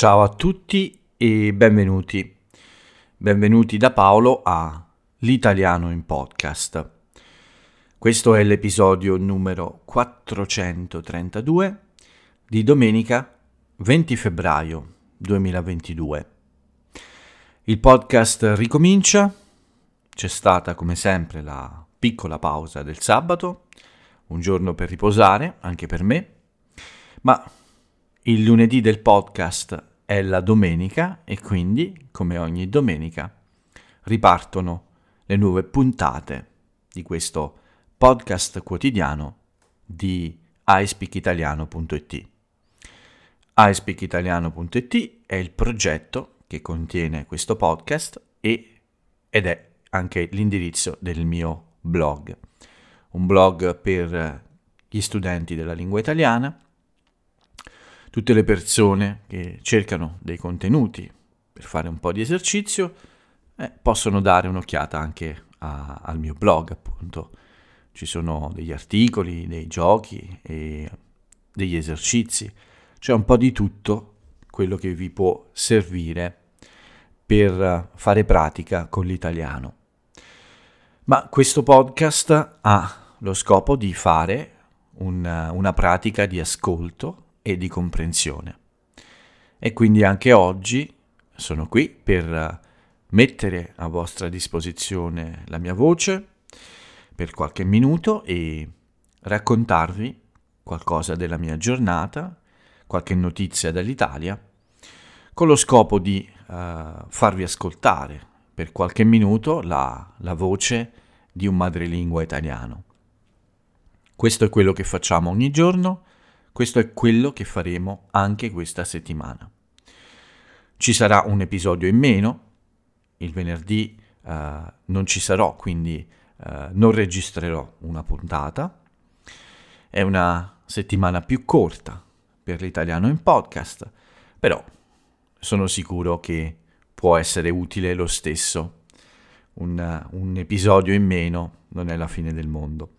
Ciao a tutti e benvenuti. Benvenuti da Paolo a L'italiano in podcast. Questo è l'episodio numero 432 di domenica 20 febbraio 2022. Il podcast ricomincia, c'è stata come sempre la piccola pausa del sabato, un giorno per riposare anche per me, ma il lunedì del podcast è la domenica e quindi, come ogni domenica, ripartono le nuove puntate di questo podcast quotidiano di iSpeakitaliano.it. iSpeakitaliano.it è il progetto che contiene questo podcast e, ed è anche l'indirizzo del mio blog. Un blog per gli studenti della lingua italiana tutte le persone che cercano dei contenuti per fare un po' di esercizio eh, possono dare un'occhiata anche a, al mio blog, appunto. Ci sono degli articoli, dei giochi e degli esercizi. C'è un po' di tutto quello che vi può servire per fare pratica con l'italiano. Ma questo podcast ha lo scopo di fare una, una pratica di ascolto e di comprensione. E quindi anche oggi sono qui per mettere a vostra disposizione la mia voce per qualche minuto e raccontarvi qualcosa della mia giornata, qualche notizia dall'Italia, con lo scopo di uh, farvi ascoltare per qualche minuto la, la voce di un madrelingua italiano. Questo è quello che facciamo ogni giorno questo è quello che faremo anche questa settimana. Ci sarà un episodio in meno, il venerdì uh, non ci sarò, quindi uh, non registrerò una puntata. È una settimana più corta per l'italiano in podcast, però sono sicuro che può essere utile lo stesso. Un, un episodio in meno non è la fine del mondo.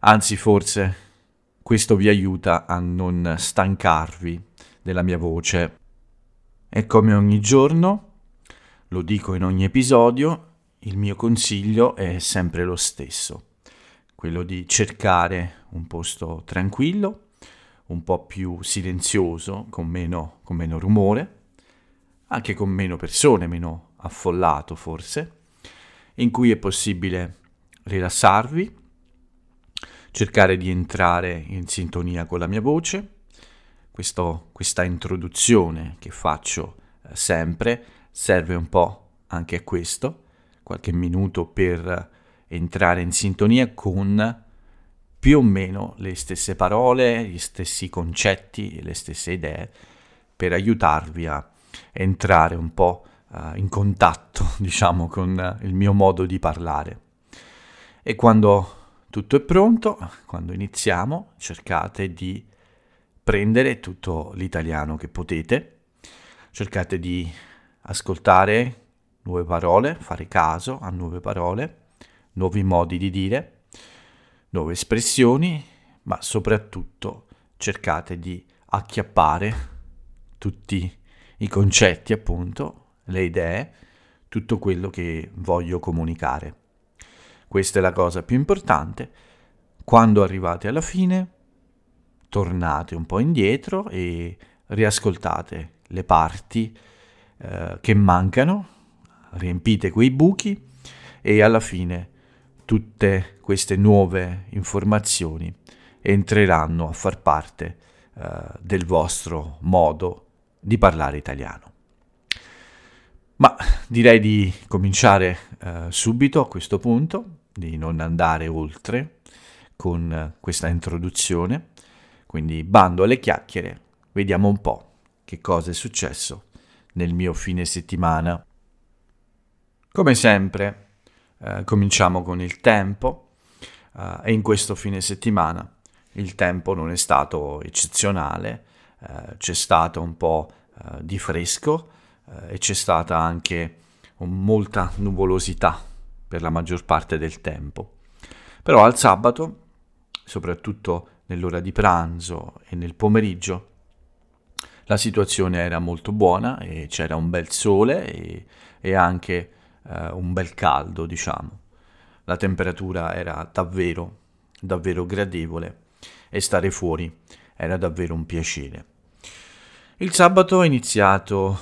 Anzi, forse questo vi aiuta a non stancarvi della mia voce. E come ogni giorno, lo dico in ogni episodio, il mio consiglio è sempre lo stesso, quello di cercare un posto tranquillo, un po' più silenzioso, con meno, con meno rumore, anche con meno persone, meno affollato forse, in cui è possibile rilassarvi cercare di entrare in sintonia con la mia voce. Questo, questa introduzione che faccio eh, sempre serve un po' anche a questo, qualche minuto per entrare in sintonia con più o meno le stesse parole, gli stessi concetti, le stesse idee, per aiutarvi a entrare un po' uh, in contatto, diciamo, con il mio modo di parlare. E quando tutto è pronto, quando iniziamo cercate di prendere tutto l'italiano che potete, cercate di ascoltare nuove parole, fare caso a nuove parole, nuovi modi di dire, nuove espressioni, ma soprattutto cercate di acchiappare tutti i concetti, appunto, le idee, tutto quello che voglio comunicare. Questa è la cosa più importante. Quando arrivate alla fine, tornate un po' indietro e riascoltate le parti eh, che mancano, riempite quei buchi e alla fine tutte queste nuove informazioni entreranno a far parte eh, del vostro modo di parlare italiano. Ma direi di cominciare eh, subito a questo punto di non andare oltre con questa introduzione. Quindi bando alle chiacchiere, vediamo un po' che cosa è successo nel mio fine settimana. Come sempre, eh, cominciamo con il tempo eh, e in questo fine settimana il tempo non è stato eccezionale, eh, c'è stato un po' eh, di fresco eh, e c'è stata anche molta nuvolosità per la maggior parte del tempo. Però al sabato, soprattutto nell'ora di pranzo e nel pomeriggio, La situazione era molto buona e c'era un bel sole e, e anche eh, un bel caldo, diciamo. La temperatura era davvero, davvero gradevole e stare fuori era davvero un piacere. Il sabato ho iniziato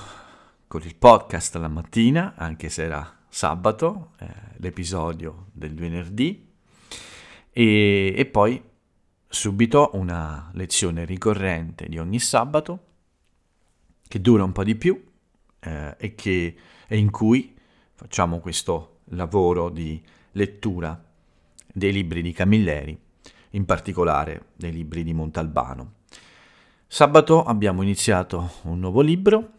con il podcast la mattina, anche se era sabato, eh, l'episodio del venerdì, e, e poi subito una lezione ricorrente di ogni sabato che dura un po' di più eh, e, che, e in cui facciamo questo lavoro di lettura dei libri di Camilleri, in particolare dei libri di Montalbano. Sabato abbiamo iniziato un nuovo libro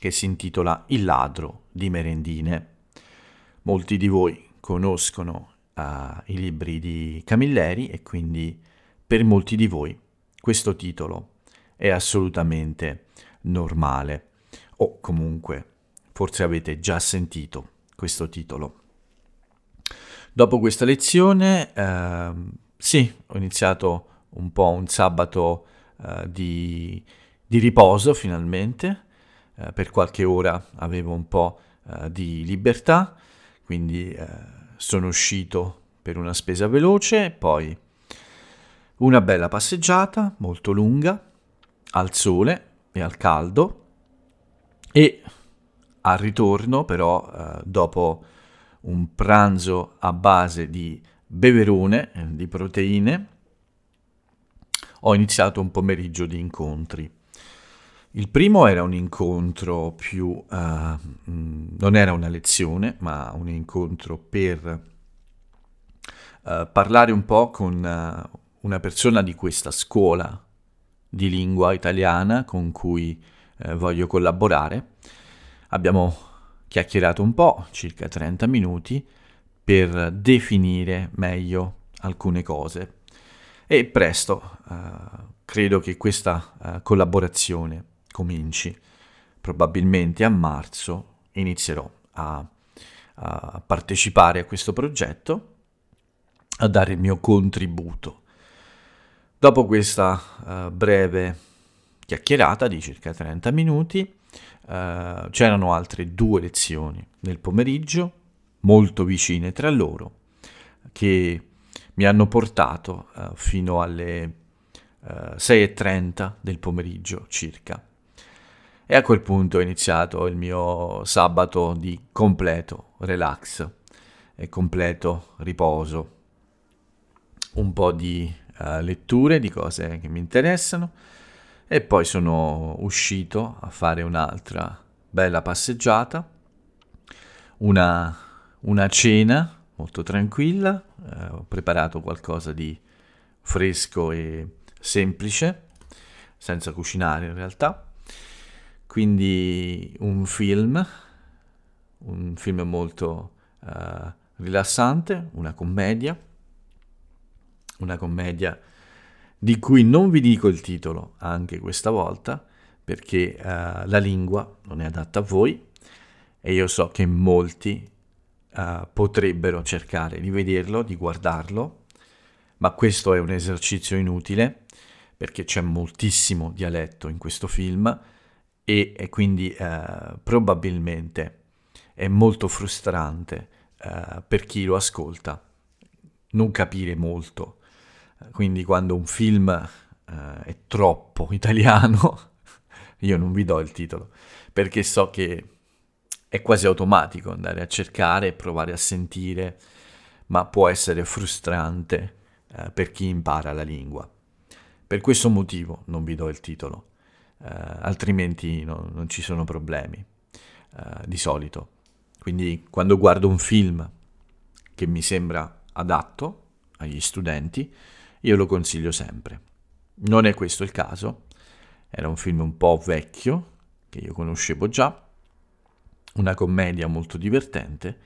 che si intitola Il ladro di merendine. Molti di voi conoscono uh, i libri di Camilleri e quindi per molti di voi questo titolo è assolutamente normale. O comunque forse avete già sentito questo titolo. Dopo questa lezione, eh, sì, ho iniziato un po' un sabato eh, di, di, riposo finalmente, eh, per qualche ora avevo un po' eh, di libertà, quindi eh, sono uscito per una spesa veloce, poi una bella passeggiata molto lunga, al sole e al caldo, e al ritorno però eh, dopo un pranzo a base di beverone, eh, di proteine, ho iniziato un pomeriggio di incontri. Il primo era un incontro più, uh, non era una lezione, ma un incontro per uh, parlare un po' con uh, una persona di questa scuola di lingua italiana con cui voglio collaborare. Abbiamo chiacchierato un po', circa 30 minuti, per definire meglio alcune cose. E presto credo che questa collaborazione cominci. Probabilmente a marzo inizierò a, a partecipare a questo progetto, a dare il mio contributo. Dopo questa uh, breve chiacchierata di circa 30 minuti, uh, c'erano altre due lezioni nel pomeriggio, molto vicine tra loro, che mi hanno portato uh, fino alle 6.30 del pomeriggio circa. E a quel punto è iniziato il mio sabato di completo relax e completo riposo. Un po' di uh, letture di cose che mi interessano e poi sono uscito a fare un'altra bella passeggiata, una, una cena molto tranquilla, eh, ho preparato qualcosa di fresco e semplice, senza cucinare in realtà quindi un film, un film molto uh, rilassante, una commedia, una commedia di cui non vi dico il titolo anche questa volta, perché uh, la lingua non è adatta a voi e io so che molti uh, potrebbero cercare di vederlo, di guardarlo, ma questo è un esercizio inutile perché c'è moltissimo dialetto in questo film e, e quindi eh, probabilmente è molto frustrante eh, per chi lo ascolta non capire molto. Quindi quando un film eh, è troppo italiano, io non vi do il titolo, perché so che è quasi automatico andare a cercare e provare a sentire, ma può essere frustrante eh, per chi impara la lingua. Per questo motivo non vi do il titolo eh, altrimenti no, non ci sono problemi eh, di solito. Quindi quando guardo un film che mi sembra adatto agli studenti, io lo consiglio sempre. Non è questo il caso, era un film un po' vecchio, che io conoscevo già, una commedia molto divertente,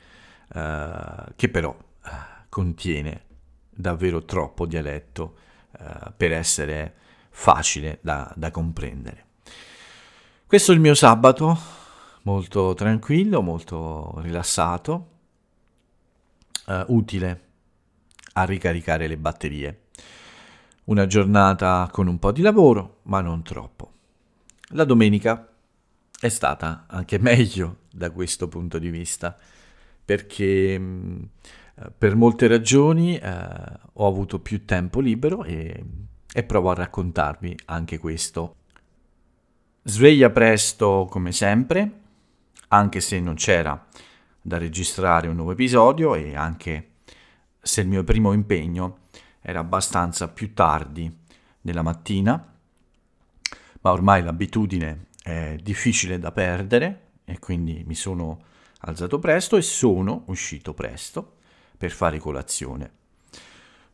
eh, che però eh, contiene davvero troppo dialetto eh, per essere facile da, da comprendere. Questo è il mio sabato, molto tranquillo, molto rilassato, eh, utile a ricaricare le batterie. Una giornata con un po' di lavoro, ma non troppo. La domenica è stata anche meglio da questo punto di vista, perché mh, per molte ragioni eh, ho avuto più tempo libero e, e provo a raccontarvi anche questo. Sveglia presto come sempre, anche se non c'era da registrare un nuovo episodio e anche se il mio primo impegno era abbastanza più tardi nella mattina, ma ormai l'abitudine è difficile da perdere e quindi mi sono alzato presto e sono uscito presto per fare colazione.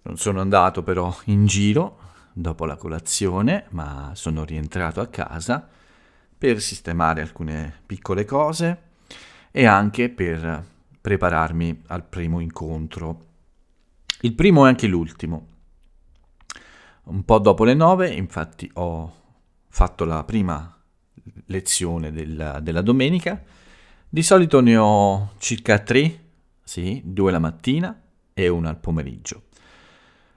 Non sono andato però in giro dopo la colazione, ma sono rientrato a casa per sistemare alcune piccole cose e anche per prepararmi al primo incontro. Il primo e anche l'ultimo. Un po' dopo le nove, infatti, ho fatto la prima lezione della, della domenica. Di solito ne ho circa tre sì, due la mattina e una al pomeriggio.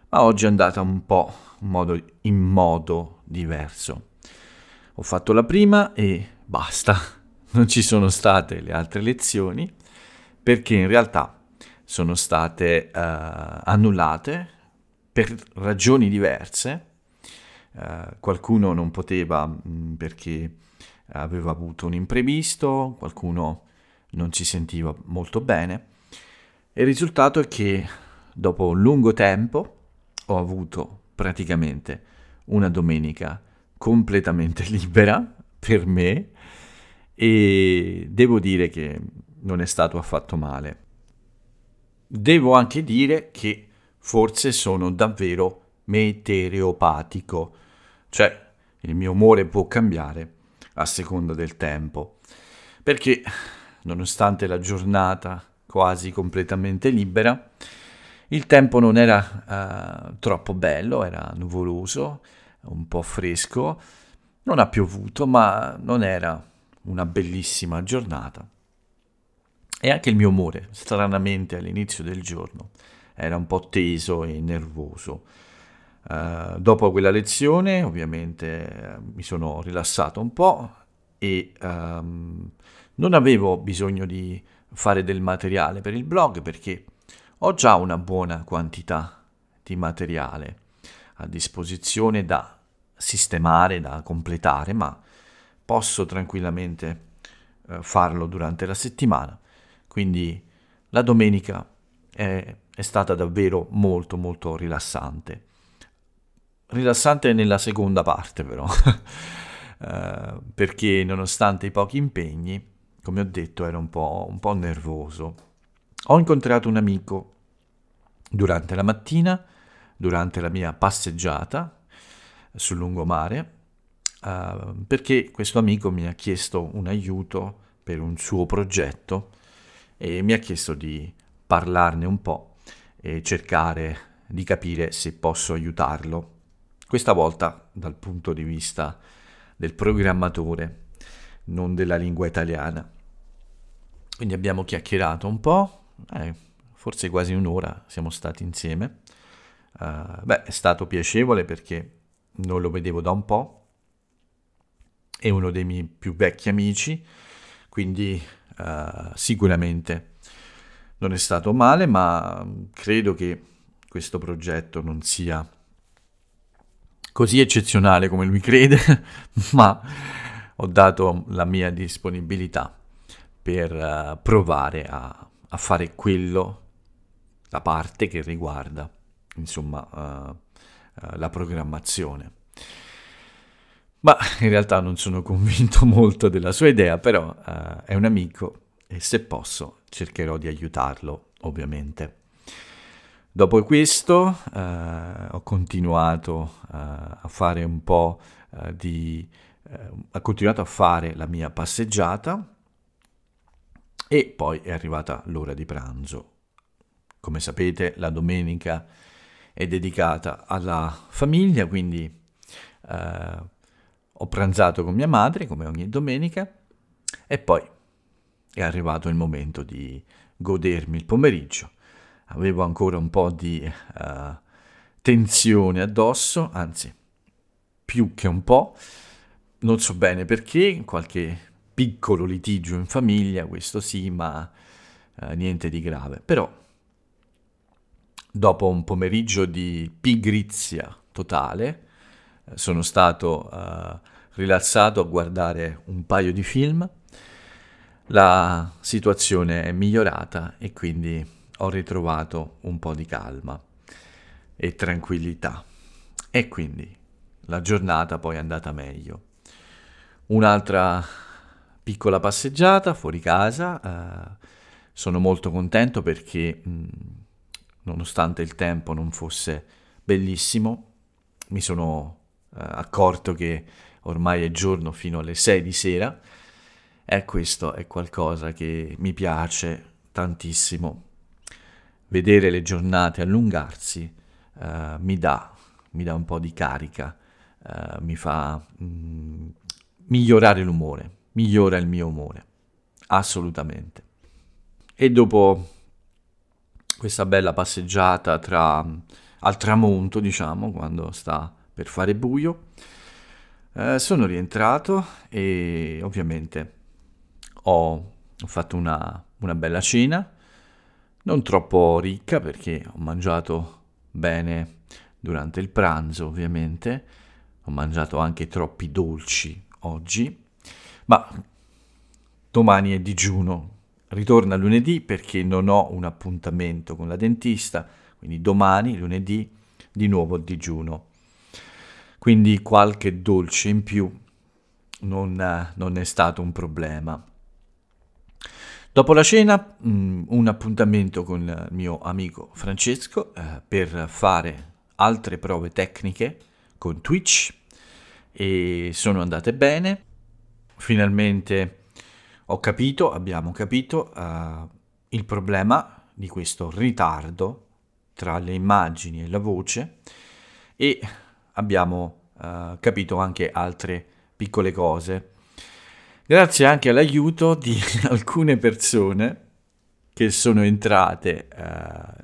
Ma oggi è andata un po' in modo, in modo diverso. Ho fatto la prima e basta, non ci sono state le altre lezioni perché in realtà sono state uh, annullate per ragioni diverse. Uh, qualcuno non poteva mh, mm, perché aveva avuto un imprevisto, qualcuno non si sentiva molto bene e il risultato è che dopo un lungo tempo ho avuto praticamente una domenica completamente libera per me e devo dire che non è stato affatto male. Devo anche dire che forse sono davvero meteoropatico, cioè il mio umore può cambiare a seconda del tempo, perché nonostante la giornata quasi completamente libera. Il tempo non era uh, troppo bello, era nuvoloso, un po' fresco, non ha piovuto, ma non era una bellissima giornata. E anche il mio umore, stranamente all'inizio del giorno, era un po' teso e nervoso. Uh, dopo quella lezione, ovviamente, mi sono rilassato un po' e um, non avevo bisogno di fare del materiale per il blog perché ho già una buona quantità di materiale a disposizione da sistemare, da completare, ma posso tranquillamente eh, farlo durante la settimana. Quindi la domenica è, è stata davvero molto molto rilassante. Rilassante nella seconda parte però, eh, perché nonostante i pochi impegni, come ho detto, ero un po', un po' nervoso. Ho incontrato un amico durante la mattina, durante la mia passeggiata sul lungomare, uh, perché questo amico mi ha chiesto un aiuto per un suo progetto e mi ha chiesto di parlarne un po' e cercare di capire se posso aiutarlo. Questa volta dal punto di vista del programmatore, non della lingua italiana. Quindi abbiamo chiacchierato un po', eh, forse quasi un'ora siamo stati insieme. Uh, beh, è stato piacevole perché non lo vedevo da un po', è uno dei miei più vecchi amici, quindi uh, sicuramente non è stato male, ma credo che questo progetto non sia così eccezionale come lui crede, ma ho dato la mia disponibilità per uh, provare a, a, fare quello, la parte che riguarda, insomma, uh, uh, la programmazione. Ma in realtà non sono convinto molto della sua idea, però è un amico e se posso cercherò di aiutarlo, ovviamente. Dopo questo ho continuato a fare un po' di... ho continuato a fare la mia passeggiata e poi è arrivata l'ora di pranzo. Come sapete, la domenica è dedicata alla famiglia, quindi eh, ho pranzato con mia madre, come ogni domenica, e poi è arrivato il momento di godermi il pomeriggio. Avevo ancora un po' di uh, tensione addosso, anzi più che un po', non so bene perché, qualche piccolo litigio in famiglia, questo sì, ma eh, niente di grave. Però, dopo un pomeriggio di pigrizia totale, eh, sono stato eh, rilassato a guardare un paio di film, la situazione è migliorata e quindi ho ritrovato un po' di calma e tranquillità. E quindi la giornata poi è andata meglio. Un'altra piccola passeggiata fuori casa, eh, sono molto contento perché mh, nonostante il tempo non fosse bellissimo, mi sono eh, accorto che ormai è giorno fino alle 6 di sera e questo è qualcosa che mi piace tantissimo. Vedere le giornate allungarsi uh, mi, dà, mi, dà, un po' di carica, uh, mi fa mm, migliorare l'umore, migliora il mio umore, assolutamente. E dopo questa bella passeggiata tra, al tramonto, diciamo, quando sta per fare buio, eh, sono rientrato e ovviamente ho, ho fatto una, una bella cena, non troppo ricca perché ho mangiato bene durante il pranzo, ovviamente, ho mangiato anche troppi dolci oggi, ma domani è digiuno, ritorna lunedì perché non ho un appuntamento con la dentista, quindi domani, lunedì, di nuovo digiuno. Quindi qualche dolce in più non, non è stato un problema. Dopo la cena mm, un appuntamento con il mio amico Francesco eh, per fare altre prove tecniche con Twitch e sono andate bene. Finalmente ho capito, abbiamo capito uh, il problema di questo ritardo tra le immagini e la voce e abbiamo uh, capito anche altre piccole cose. Grazie anche all'aiuto di alcune persone che sono entrate uh,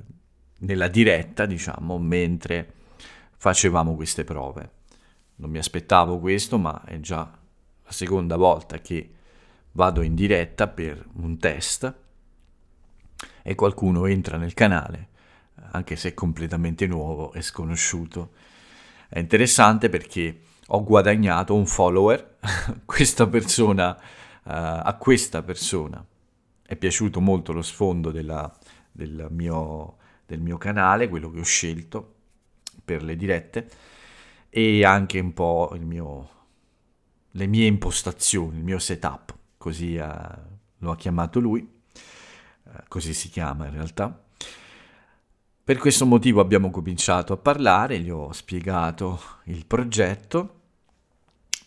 nella diretta, diciamo, mentre facevamo queste prove. Non mi aspettavo questo, ma è già la seconda volta che vado in diretta per un test e qualcuno entra nel canale, anche se è completamente nuovo e sconosciuto. È interessante perché ho guadagnato un follower, questa persona, uh, a questa persona è piaciuto molto lo sfondo della, del, mio, del mio canale, quello che ho scelto per le dirette, e anche un po' mio, le mie impostazioni, il mio setup così uh, lo ha chiamato lui, uh, così si chiama in realtà. Per questo motivo abbiamo cominciato a parlare, gli ho spiegato il progetto,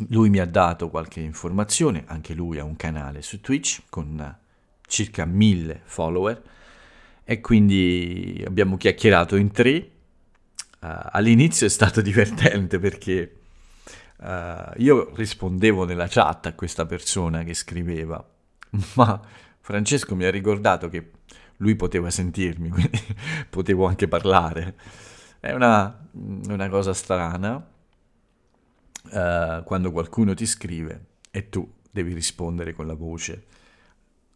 lui mi ha dato qualche informazione, anche lui ha un canale su Twitch con circa mille follower e quindi abbiamo chiacchierato in tre. Uh, all'inizio è stato divertente perché Uh, io rispondevo nella chat a questa persona che scriveva, ma Francesco mi ha ricordato che lui poteva sentirmi, quindi potevo anche parlare. È una, una cosa strana uh, quando qualcuno ti scrive e tu devi rispondere con la voce.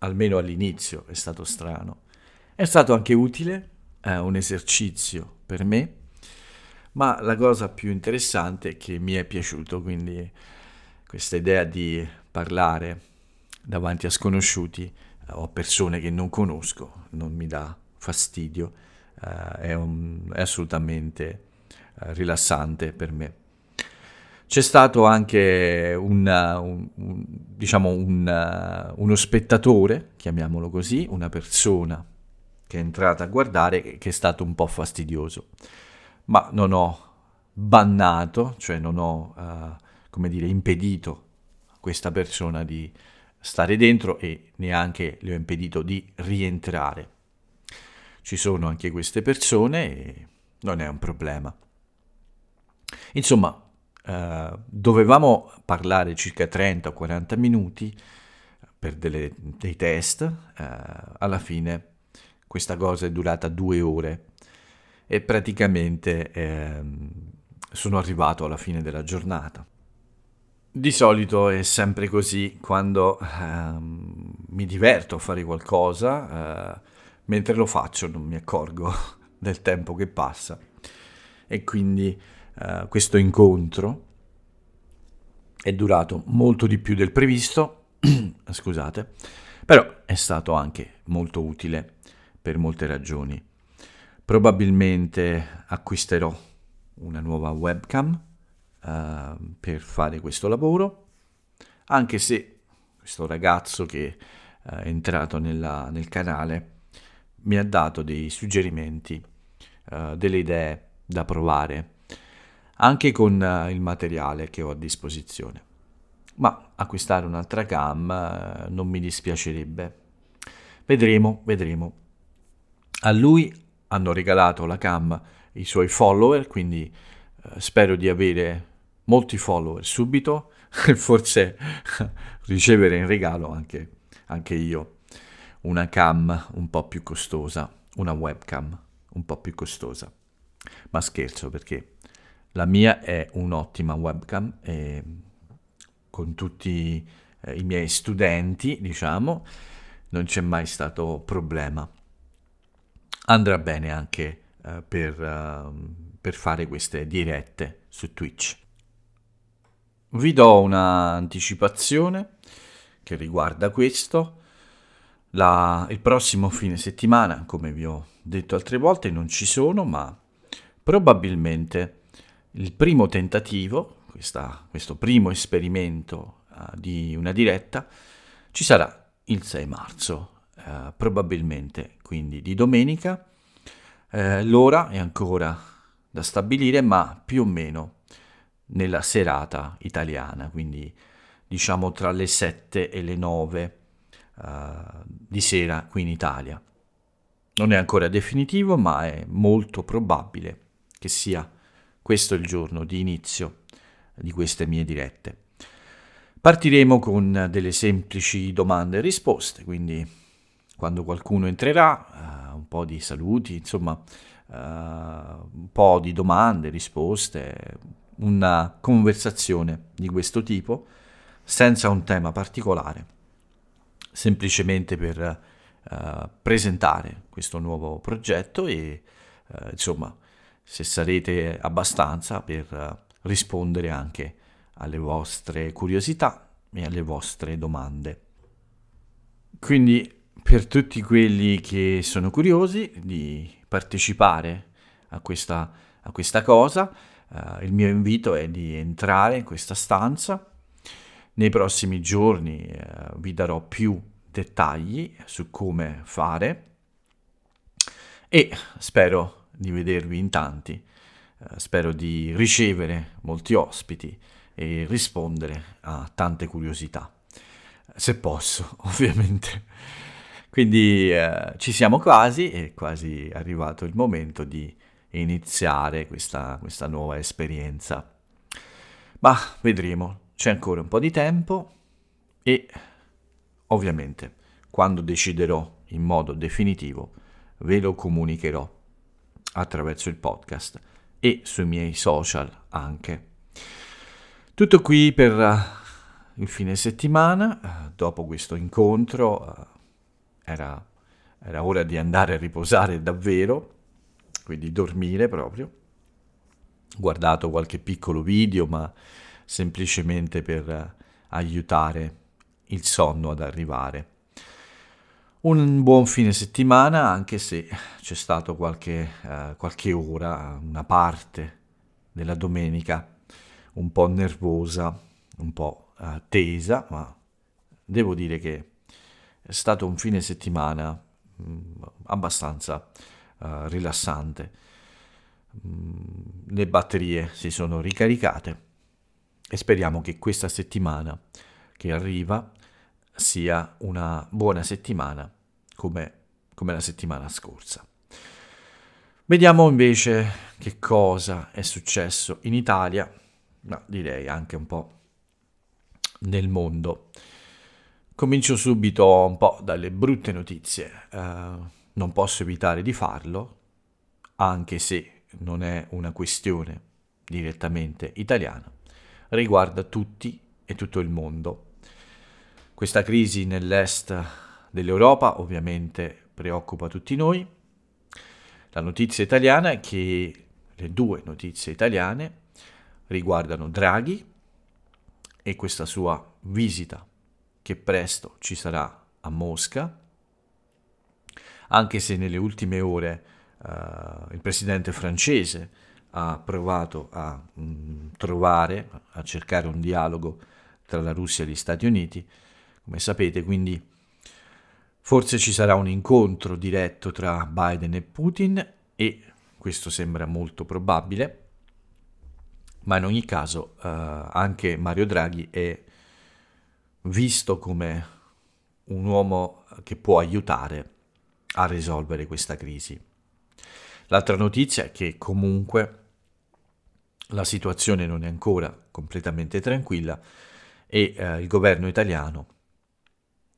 Almeno all'inizio è stato strano. È stato anche utile, uh, un esercizio per me ma la cosa più interessante che mi è piaciuto, quindi questa idea di parlare davanti a sconosciuti eh, o persone che non conosco, non mi dà fastidio, uh, è, un, è, assolutamente uh, rilassante per me. C'è stato anche una, un, un, diciamo una, uno spettatore, chiamiamolo così, una persona che è entrata a guardare che è stato un po' fastidioso ma non ho bannato, cioè non ho, uh, come dire, impedito a questa persona di stare dentro e neanche le ho impedito di rientrare. Ci sono anche queste persone e non è un problema. Insomma, uh, dovevamo parlare circa 30 o 40 minuti per delle, dei test, uh, alla fine questa cosa è durata due ore e praticamente eh, sono arrivato alla fine della giornata. Di solito è sempre così quando ehm, mi diverto a fare qualcosa, eh, mentre lo faccio non mi accorgo del tempo che passa e quindi eh, questo incontro è durato molto di più del previsto, scusate, però è stato anche molto utile per molte ragioni. Probabilmente acquisterò una nuova webcam uh, per fare questo lavoro, anche se questo ragazzo che uh, è entrato nella, nel canale mi ha dato dei suggerimenti, uh, delle idee da provare, anche con il materiale che ho a disposizione. Ma acquistare un'altra cam non mi dispiacerebbe. Vedremo, vedremo. A lui hanno regalato la cam i suoi follower, quindi eh, spero di avere molti follower subito e forse ricevere in regalo anche, anche io una cam un po' più costosa, una webcam un po' più costosa. Ma scherzo perché la mia è un'ottima webcam e con tutti eh, i miei studenti, diciamo, non c'è mai stato problema. Andrà bene anche eh, per, uh, per fare queste dirette su Twitch. Vi do un'anticipazione che riguarda questo. La, il prossimo fine settimana, come vi ho detto altre volte, non ci sono, ma probabilmente il primo tentativo, questa, questo primo esperimento uh, di una diretta, ci sarà il 6 marzo, uh, probabilmente quindi di domenica. Uh, l'ora è ancora da stabilire, ma più o meno nella serata italiana, quindi diciamo tra le 7 e le 9 uh, di sera qui in Italia. Non è ancora definitivo, ma è molto probabile che sia questo il giorno di inizio di queste mie dirette. Partiremo con delle semplici domande e risposte, quindi quando qualcuno entrerà, uh, un po' di saluti, insomma, uh, un po' di domande, risposte, una conversazione di questo tipo senza un tema particolare, semplicemente per uh, presentare questo nuovo progetto e insomma se sarete abbastanza per rispondere anche alle vostre curiosità e alle vostre domande. Quindi per tutti quelli che sono curiosi di partecipare a questa, a questa cosa, Uh, il mio invito è di entrare in questa stanza. Nei prossimi giorni uh, vi darò più dettagli su come fare e spero di vedervi in tanti. Uh, spero di ricevere molti ospiti e rispondere a tante curiosità, se posso, ovviamente. Quindi ci siamo quasi, è quasi arrivato il momento di iniziare questa, questa nuova esperienza. Ma vedremo, c'è ancora un po' di tempo e ovviamente quando deciderò in modo definitivo ve lo comunicherò attraverso il podcast e sui miei social anche. Tutto qui per uh, il fine settimana, uh, dopo questo incontro uh, era, era ora di andare a riposare davvero quindi dormire proprio. Guardato qualche piccolo video, ma semplicemente per aiutare il sonno ad arrivare. Un buon fine settimana, anche se c'è stato qualche, uh, qualche ora, una parte della domenica un po' nervosa, un po' uh, tesa, ma devo dire che è stato un fine settimana mm, abbastanza uh, rilassante. Mm, le batterie si sono ricaricate e speriamo che questa settimana che arriva sia una buona settimana come, come la settimana scorsa. Vediamo invece che cosa è successo in Italia, ma direi anche un po' nel mondo. Comincio subito un po' dalle brutte notizie. Uh, non posso evitare di farlo, anche se non è una questione direttamente italiana, riguarda tutti e tutto il mondo. Questa crisi nell'est dell'Europa ovviamente preoccupa tutti noi. La notizia italiana è che le due notizie italiane riguardano Draghi e questa sua visita che presto ci sarà a Mosca, anche se nelle ultime ore uh, il presidente francese ha provato a mh, mm, trovare, a cercare un dialogo tra la Russia e gli Stati Uniti, come sapete, quindi forse ci sarà un incontro diretto tra Biden e Putin e questo sembra molto probabile, ma in ogni caso uh, anche Mario Draghi è visto come un uomo che può aiutare a risolvere questa crisi. L'altra notizia è che comunque la situazione non è ancora completamente tranquilla e eh, il governo italiano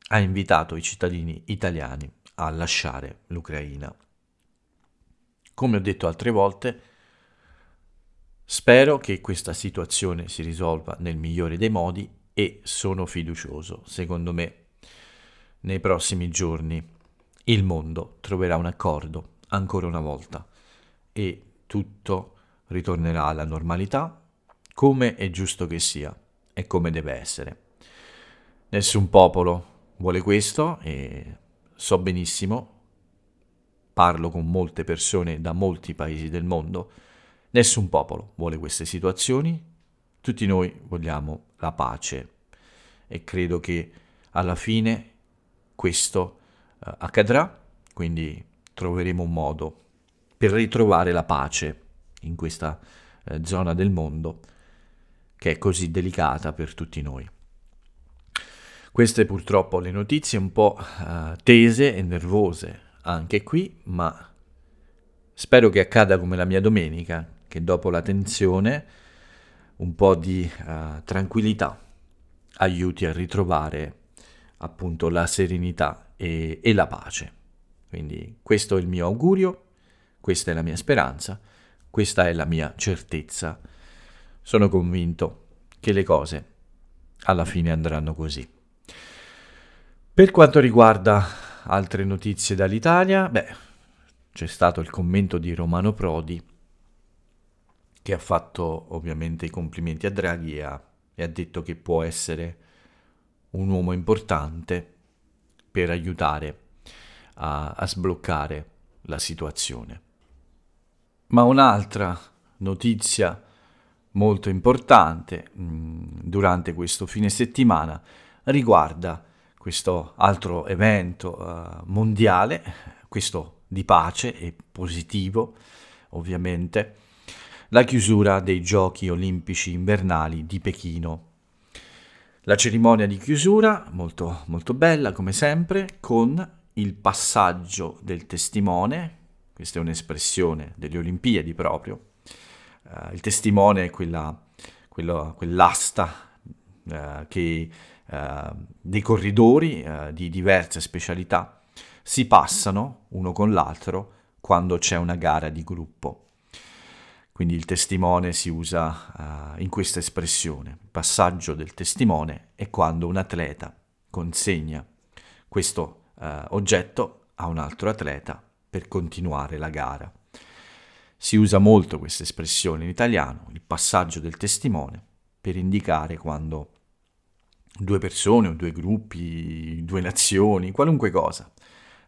ha invitato i cittadini italiani a lasciare l'Ucraina. Come ho detto altre volte, spero che questa situazione si risolva nel migliore dei modi e sono fiducioso. Secondo me nei prossimi giorni il mondo troverà un accordo ancora una volta e tutto ritornerà alla normalità come è giusto che sia e come deve essere. Nessun popolo vuole questo e so benissimo, parlo con molte persone da molti paesi del mondo, nessun popolo vuole queste situazioni, tutti noi vogliamo la pace e credo che alla fine questo uh, accadrà, quindi troveremo un modo per ritrovare la pace in questa uh, zona del mondo che è così delicata per tutti noi. Queste purtroppo le notizie un po' uh, tese e nervose anche qui, ma spero che accada come la mia domenica, che dopo la tensione un po' di uh, tranquillità aiuti a ritrovare appunto la serenità e, e la pace. Quindi questo è il mio augurio, questa è la mia speranza, questa è la mia certezza. Sono convinto che le cose alla fine andranno così. Per quanto riguarda altre notizie dall'Italia, beh, c'è stato il commento di Romano Prodi che ha fatto ovviamente i complimenti a Draghi e ha, e ha detto che può essere un uomo importante per aiutare a, a sbloccare la situazione. Ma un'altra notizia molto importante mh, mm, durante questo fine settimana riguarda questo altro evento uh, mondiale, questo di pace e positivo ovviamente, la chiusura dei giochi olimpici invernali di Pechino. La cerimonia di chiusura, molto, molto bella come sempre, con il passaggio del testimone, questa è un'espressione delle Olimpiadi proprio, uh, il testimone è quella, quello, quell'asta uh, che uh, dei corridori di diverse specialità. Si passano uno con l'altro quando c'è una gara di gruppo. Quindi il testimone si usa uh, in questa espressione. Il passaggio del testimone è quando un atleta consegna questo uh, oggetto a un altro atleta per continuare la gara. Si usa molto questa espressione in italiano, il passaggio del testimone, per indicare quando due persone o due gruppi, due nazioni, qualunque cosa,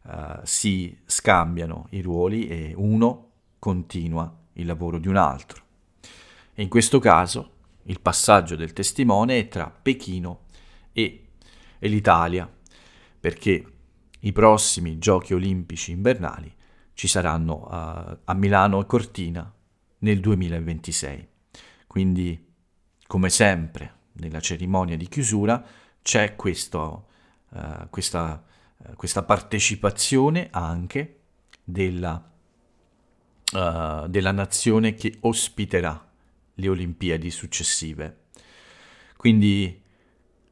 uh, si scambiano i ruoli e uno continua il lavoro di un altro. E in questo caso il passaggio del testimone è tra Pechino e, e l'Italia, perché i prossimi giochi olimpici invernali ci saranno a, a Milano e Cortina nel 2026. Quindi, come sempre, nella cerimonia di chiusura c'è questo, uh, questa, uh, questa partecipazione anche della uh, della nazione che ospiterà le Olimpiadi successive. Quindi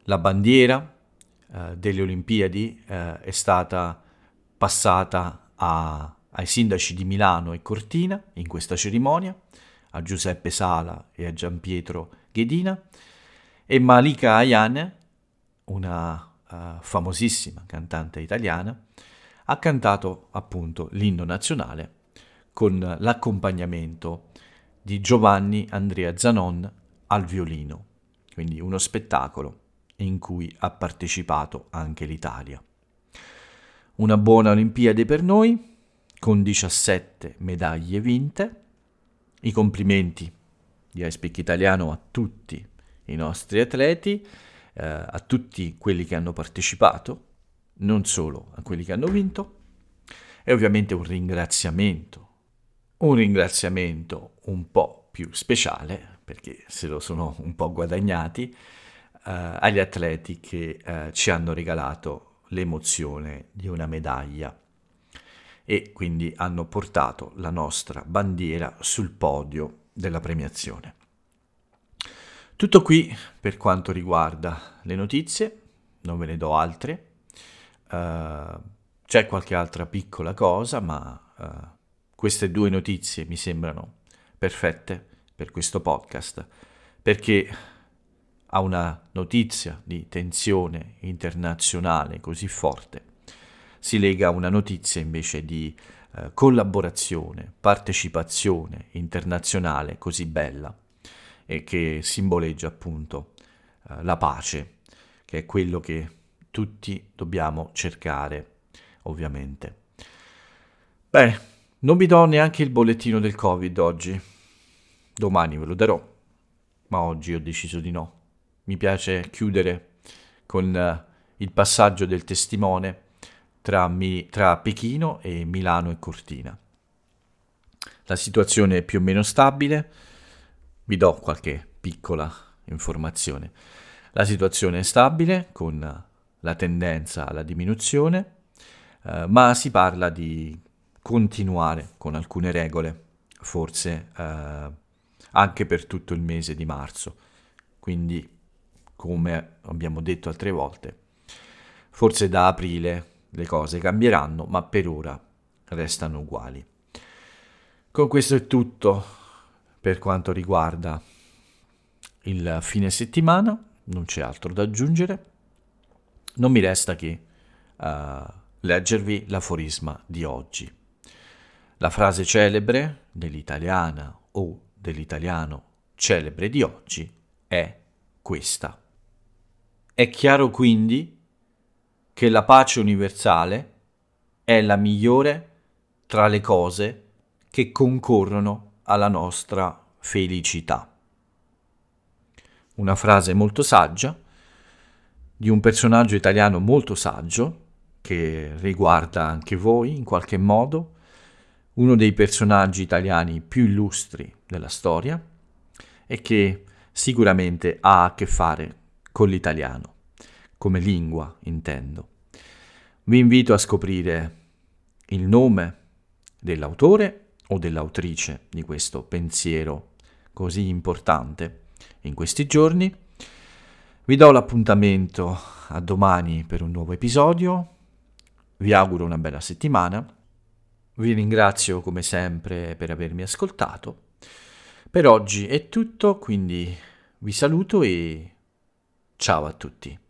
la bandiera uh, delle Olimpiadi uh, è stata passata a, ai sindaci di Milano e Cortina in questa cerimonia, a Giuseppe Sala e a Giampietro Ghedina, e Malika Ayan, una famosissima cantante italiana, ha cantato appunto l'inno nazionale con l'accompagnamento di Giovanni Andrea Zanon al violino, quindi uno spettacolo in cui ha partecipato anche l'Italia. Una buona Olimpiade per noi, con 17 medaglie vinte. I complimenti di iSpeak Italiano a tutti i nostri atleti, eh, a tutti quelli che hanno partecipato, non solo a quelli che hanno vinto, e ovviamente un ringraziamento, un ringraziamento un po' più speciale, perché se lo sono un po' guadagnati, eh, agli atleti che eh, ci hanno regalato l'emozione di una medaglia e quindi hanno portato la nostra bandiera sul podio della premiazione. Tutto qui per quanto riguarda le notizie, non ve ne do altre. Uh, c'è qualche altra piccola cosa, ma uh, queste due notizie mi sembrano perfette per questo podcast, perché a una notizia di tensione internazionale così forte si lega una notizia invece di eh, collaborazione, partecipazione internazionale così bella e che simboleggia appunto eh, la pace, che è quello che tutti dobbiamo cercare, ovviamente. Bene, non vi do neanche il bollettino del Covid oggi, domani ve lo darò, ma oggi ho deciso di no mi piace chiudere con uh, il passaggio del testimone tra, mi, tra Pechino e Milano e Cortina. La situazione è più o meno stabile, vi do qualche piccola informazione. La situazione è stabile con la tendenza alla diminuzione, eh, ma si parla di continuare con alcune regole, forse eh, anche per tutto il mese di marzo. Quindi come abbiamo detto altre volte. Forse da aprile le cose cambieranno, ma per ora restano uguali. Con questo è tutto per quanto riguarda il fine settimana, non c'è altro da aggiungere. Non mi resta che uh, leggervi l'aforisma di oggi. La frase celebre dell'italiana o dell'italiano celebre di oggi è questa. È chiaro quindi che la pace universale è la migliore tra le cose che concorrono alla nostra felicità. Una frase molto saggia di un personaggio italiano molto saggio che riguarda anche voi in qualche modo, uno dei personaggi italiani più illustri della storia e che sicuramente ha a che fare con l'italiano, come lingua intendo. Vi invito a scoprire il nome dell'autore o dell'autrice di questo pensiero così importante in questi giorni. Vi do l'appuntamento a domani per un nuovo episodio. Vi auguro una bella settimana. Vi ringrazio come sempre per avermi ascoltato. Per oggi è tutto, quindi vi saluto e Ciao a tutti.